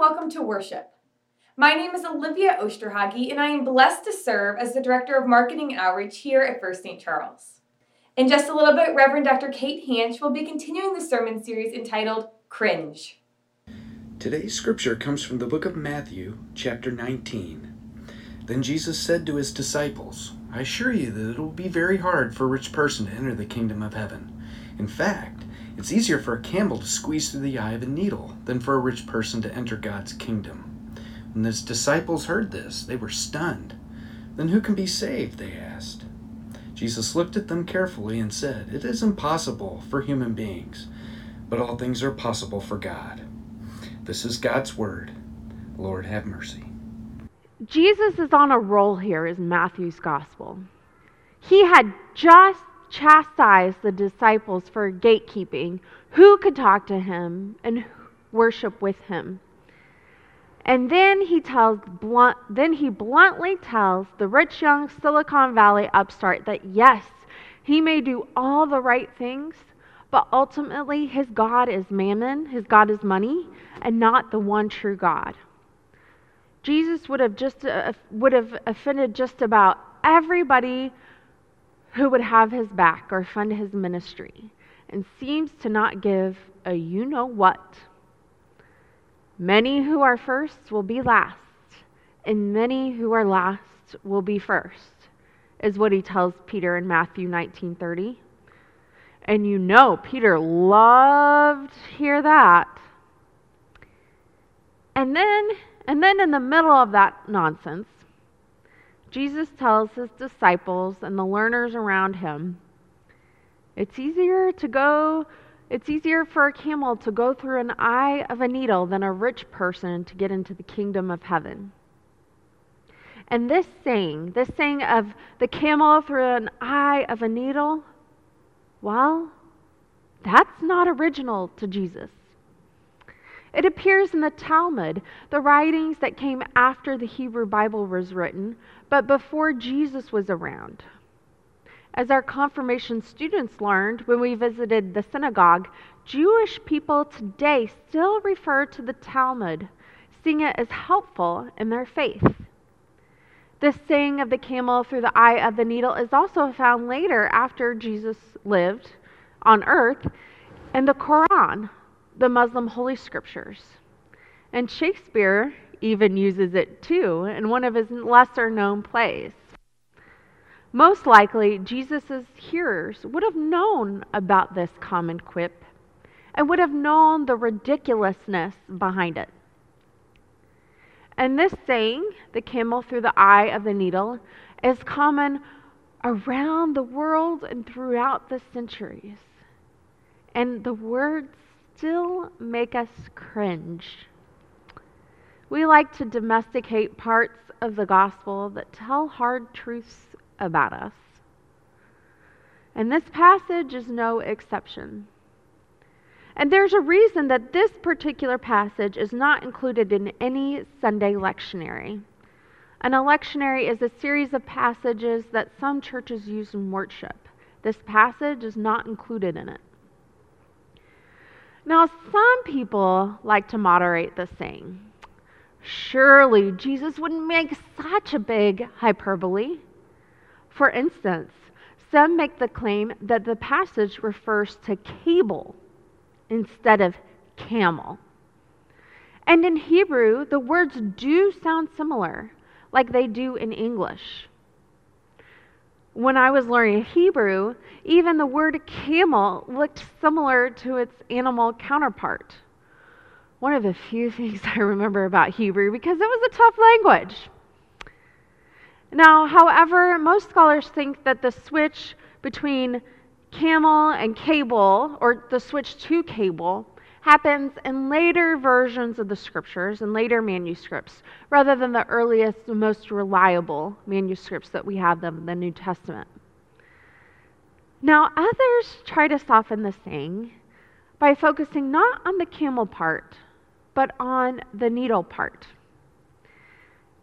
welcome to worship. My name is Olivia Osterhage, and I am blessed to serve as the Director of Marketing and Outreach here at First St. Charles. In just a little bit, Reverend Dr. Kate Hanch will be continuing the sermon series entitled Cringe. Today's scripture comes from the book of Matthew, chapter 19. Then Jesus said to his disciples, I assure you that it will be very hard for a rich person to enter the kingdom of heaven. In fact, it's easier for a camel to squeeze through the eye of a needle than for a rich person to enter God's kingdom. When his disciples heard this, they were stunned. Then who can be saved? They asked. Jesus looked at them carefully and said, It is impossible for human beings, but all things are possible for God. This is God's word. Lord, have mercy. Jesus is on a roll here, is Matthew's gospel. He had just chastised the disciples for gatekeeping, who could talk to him and worship with him. And then he tells blunt, then he bluntly tells the rich young Silicon Valley upstart that yes, he may do all the right things, but ultimately his God is mammon, his God is money, and not the one true God. Jesus would have just uh, would have offended just about everybody who would have his back or fund his ministry and seems to not give a you know what. Many who are first will be last, and many who are last will be first, is what he tells Peter in Matthew 19:30. And you know Peter loved to hear that. And then and then in the middle of that nonsense, Jesus tells his disciples and the learners around him it's easier to go, it's easier for a camel to go through an eye of a needle than a rich person to get into the kingdom of heaven. And this saying, this saying of the camel through an eye of a needle, well, that's not original to Jesus. It appears in the Talmud, the writings that came after the Hebrew Bible was written, but before Jesus was around. As our confirmation students learned when we visited the synagogue, Jewish people today still refer to the Talmud, seeing it as helpful in their faith. This saying of the camel through the eye of the needle is also found later after Jesus lived on earth in the Quran, the Muslim holy scriptures. And Shakespeare even uses it too in one of his lesser known plays. Most likely, Jesus' hearers would have known about this common quip and would have known the ridiculousness behind it. And this saying, the camel through the eye of the needle, is common around the world and throughout the centuries. And the words still make us cringe. We like to domesticate parts of the gospel that tell hard truths about us. And this passage is no exception. And there's a reason that this particular passage is not included in any Sunday lectionary. An lectionary is a series of passages that some churches use in worship. This passage is not included in it. Now, some people like to moderate the saying. Surely Jesus wouldn't make such a big hyperbole. For instance, some make the claim that the passage refers to cable instead of camel. And in Hebrew, the words do sound similar, like they do in English when I was learning Hebrew, even the word camel looked similar to its animal counterpart. One of the few things I remember about Hebrew because it was a tough language. Now, however, most scholars think that the switch between camel and cable, or the switch to cable, happens in later versions of the scriptures and later manuscripts rather than the earliest, and most reliable manuscripts that we have of the New Testament. Now, others try to soften the saying by focusing not on the camel part, but on the needle part.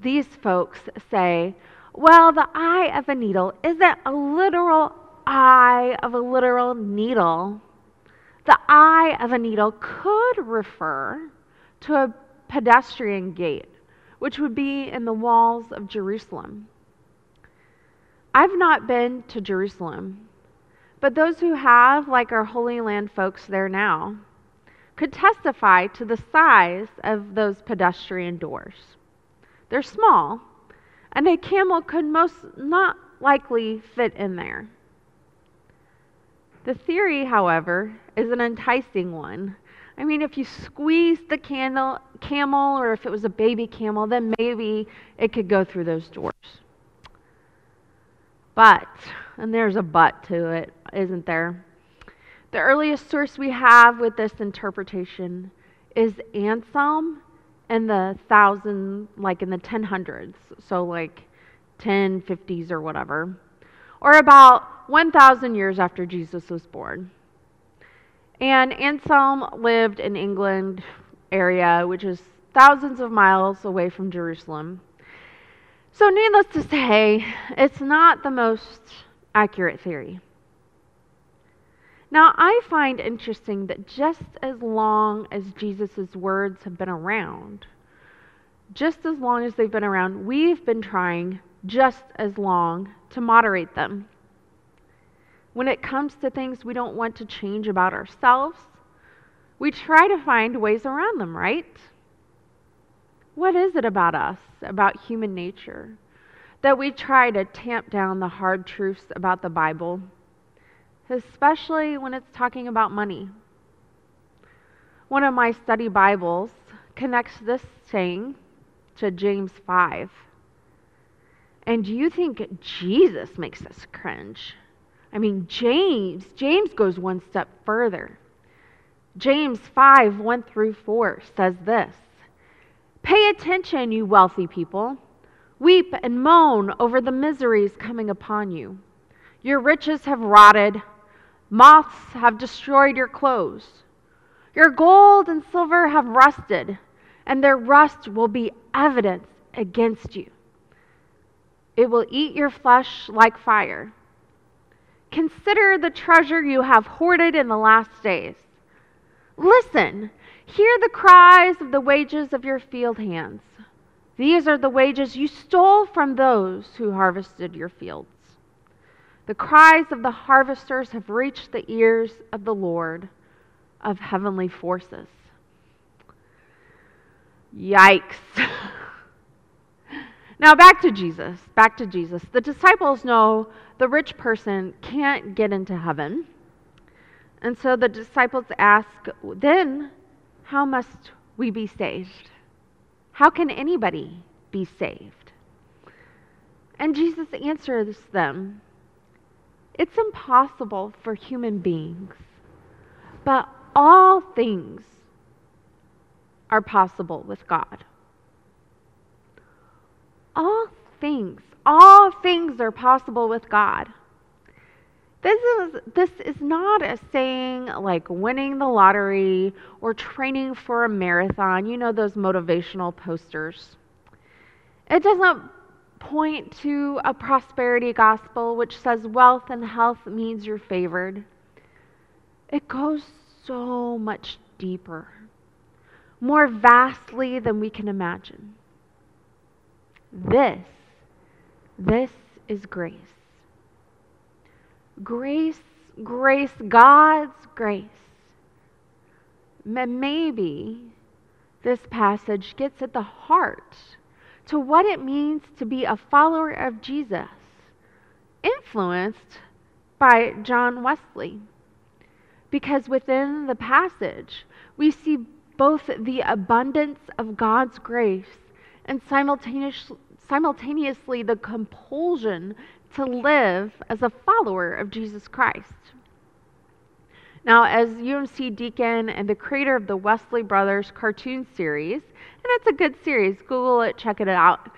These folks say, well, the eye of a needle isn't a literal eye of a literal needle the eye of a needle could refer to a pedestrian gate, which would be in the walls of Jerusalem. I've not been to Jerusalem, but those who have, like our Holy Land folks there now, could testify to the size of those pedestrian doors. They're small, and a camel could most not likely fit in there. The theory, however, is an enticing one. I mean, if you squeezed the candle, camel, or if it was a baby camel, then maybe it could go through those doors. But, and there's a but to it, isn't there? The earliest source we have with this interpretation is Anselm in the thousand, like in the 1000s, so like 1050s or whatever, or about 1,000 years after Jesus was born. And Anselm lived in England area, which is thousands of miles away from Jerusalem. So, needless to say, it's not the most accurate theory. Now, I find interesting that just as long as Jesus' words have been around, just as long as they've been around, we've been trying just as long to moderate them. When it comes to things we don't want to change about ourselves, we try to find ways around them, right? What is it about us, about human nature, that we try to tamp down the hard truths about the Bible, especially when it's talking about money? One of my study Bibles connects this saying to James 5. And do you think Jesus makes us cringe? I mean, James, James goes one step further. James 5, 1 through 4 says this Pay attention, you wealthy people. Weep and moan over the miseries coming upon you. Your riches have rotted, moths have destroyed your clothes. Your gold and silver have rusted, and their rust will be evidence against you. It will eat your flesh like fire. Consider the treasure you have hoarded in the last days. Listen Hear the cries of the wages of your field hands. These are the wages you stole from those who harvested your fields. The cries of the harvesters have reached the ears of the Lord of heavenly forces. Yikes. now back to Jesus. Back to Jesus. The disciples know the rich person can't get into heaven. And so the disciples ask, then how must we be saved? How can anybody be saved? And Jesus answers them It's impossible for human beings, but all things are possible with God. All things, all things are possible with God. This is, this is not a saying like winning the lottery or training for a marathon, you know, those motivational posters. It doesn't point to a prosperity gospel which says wealth and health means you're favored. It goes so much deeper, more vastly than we can imagine. This, this is grace. Grace, grace, God's grace. Maybe this passage gets at the heart to what it means to be a follower of Jesus, influenced by John Wesley. Because within the passage, we see both the abundance of God's grace and simultaneously, simultaneously the compulsion to live as a follower of Jesus Christ. Now, as UMC Deacon and the creator of the Wesley Brothers cartoon series, and it's a good series, Google it, check it out.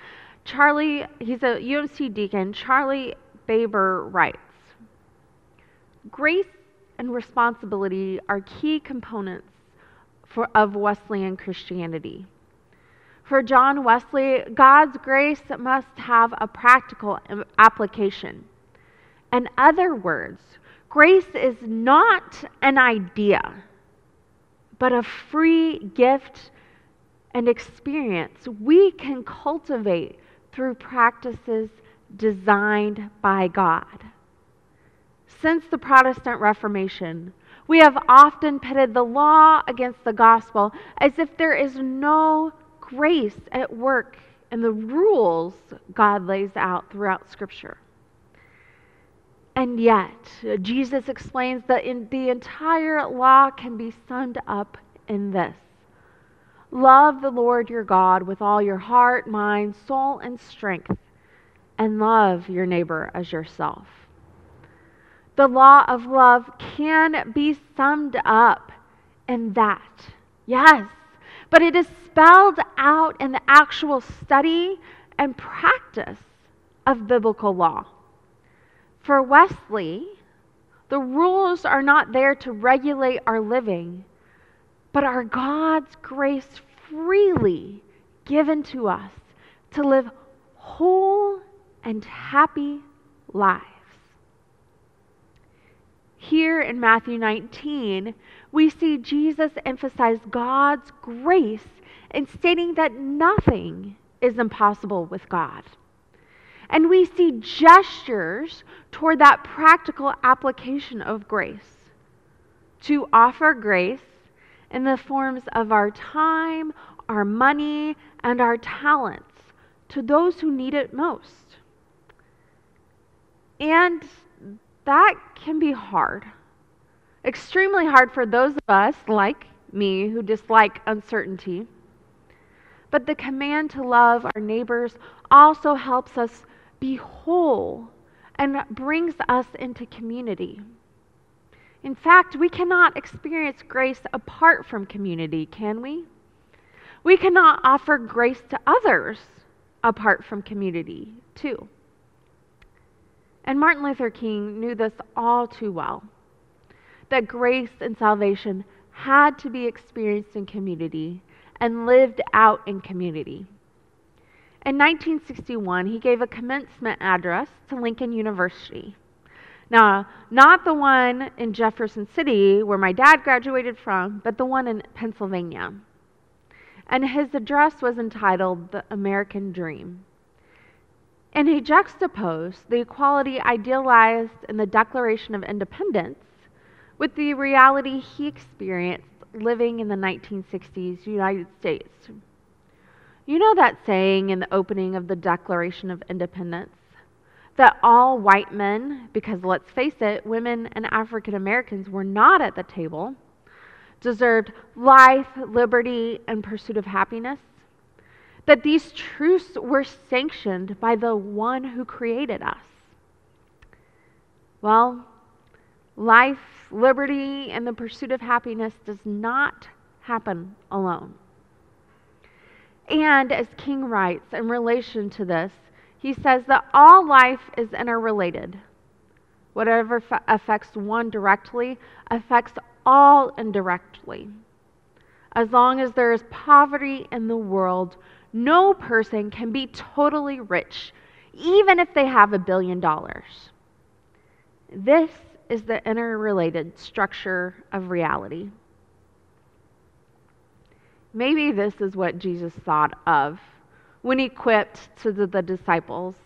Charlie, he's a UMC Deacon, Charlie Baber writes Grace and responsibility are key components for, of Wesleyan Christianity. For John Wesley, God's grace must have a practical application. In other words, grace is not an idea, but a free gift and experience we can cultivate through practices designed by God. Since the Protestant Reformation, we have often pitted the law against the gospel as if there is no grace at work and the rules God lays out throughout Scripture. And yet, Jesus explains that in the entire law can be summed up in this Love the Lord your God with all your heart, mind, soul, and strength, and love your neighbor as yourself. The law of love can be summed up in that. Yes, but it is spelled out in the actual study and practice of biblical law. For Wesley, the rules are not there to regulate our living, but are God's grace freely given to us to live whole and happy lives. Here in Matthew 19, we see Jesus emphasize God's grace in stating that nothing is impossible with God. And we see gestures toward that practical application of grace to offer grace in the forms of our time, our money, and our talents to those who need it most. And that can be hard. Extremely hard for those of us, like me, who dislike uncertainty. But the command to love our neighbors also helps us be whole and brings us into community. In fact, we cannot experience grace apart from community, can we? We cannot offer grace to others apart from community, too. And Martin Luther King knew this all too well that grace and salvation had to be experienced in community and lived out in community. In 1961, he gave a commencement address to Lincoln University. Now, not the one in Jefferson City where my dad graduated from, but the one in Pennsylvania. And his address was entitled The American Dream. And he juxtaposed the equality idealized in the Declaration of Independence with the reality he experienced living in the 1960s United States. You know that saying in the opening of the Declaration of Independence? That all white men, because let's face it, women and African Americans were not at the table, deserved life, liberty, and pursuit of happiness? That these truths were sanctioned by the one who created us? Well, life, liberty, and the pursuit of happiness does not happen alone. And as King writes in relation to this, he says that all life is interrelated. Whatever fa- affects one directly affects all indirectly. As long as there is poverty in the world, no person can be totally rich, even if they have a billion dollars. This is the interrelated structure of reality. Maybe this is what Jesus thought of when he quipped to the, the, disciples.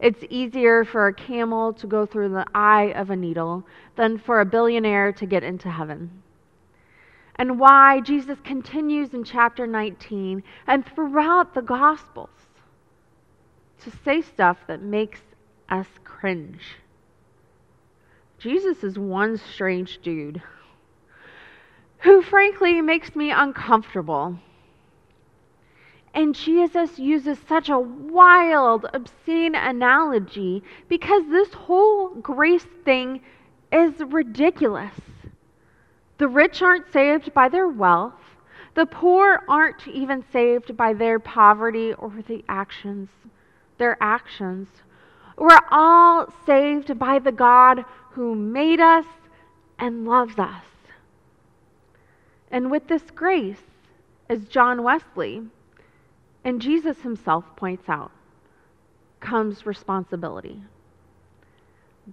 It's easier for a camel to go through the eye of a needle than for a billionaire to get into heaven. And why Jesus continues in chapter 19 and throughout the Gospels to say stuff that makes us cringe. Jesus is one strange dude who frankly makes me uncomfortable. And Jesus uses such a wild, obscene analogy because this whole grace thing is ridiculous. The rich aren't saved by their wealth, the poor aren't even saved by their poverty or the actions, their actions. We're all saved by the God who made us and loves us. And with this grace, as John Wesley and Jesus himself points out, comes responsibility.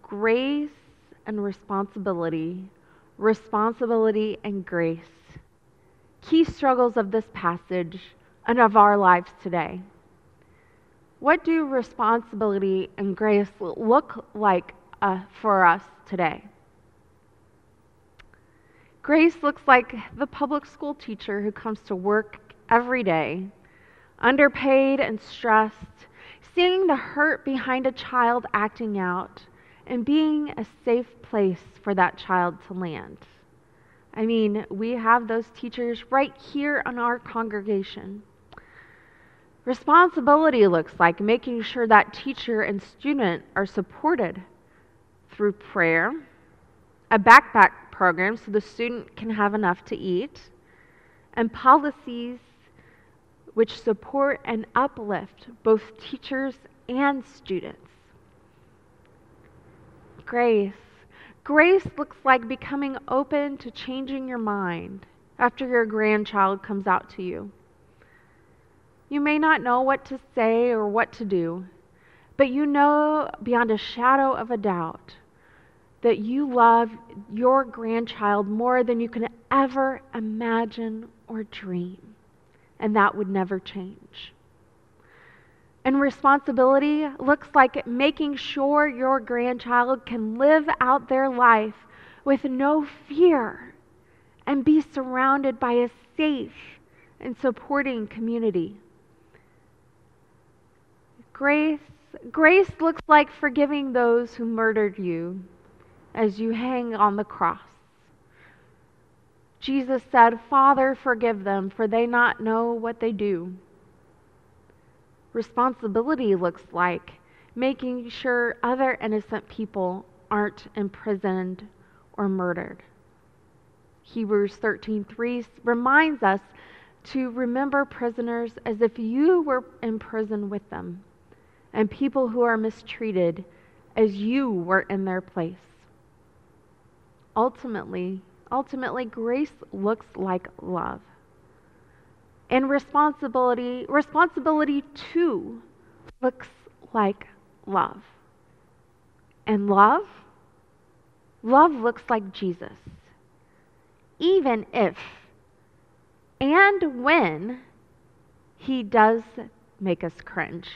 Grace and responsibility, responsibility and grace key struggles of this passage and of our lives today. What do responsibility and grace look like uh, for us today? Grace looks like the public school teacher who comes to work every day, underpaid and stressed, seeing the hurt behind a child acting out, and being a safe place for that child to land. I mean, we have those teachers right here in our congregation. Responsibility looks like making sure that teacher and student are supported through prayer, a backpack program so the student can have enough to eat, and policies which support and uplift both teachers and students. Grace. Grace looks like becoming open to changing your mind after your grandchild comes out to you. You may not know what to say or what to do, but you know beyond a shadow of a doubt that you love your grandchild more than you can ever imagine or dream. And that would never change. And responsibility looks like making sure your grandchild can live out their life with no fear and be surrounded by a safe and supporting community. Grace, grace looks like forgiving those who murdered you as you hang on the cross. Jesus said, Father, forgive them, for they not know what they do. Responsibility looks like making sure other innocent people aren't imprisoned or murdered. Hebrews 13:3 reminds us to remember prisoners as if you were in prison with them and people who are mistreated as you were in their place. Ultimately, ultimately grace looks like love. And responsibility, responsibility too looks like love. And love, love looks like Jesus. Even if and when he does make us cringe.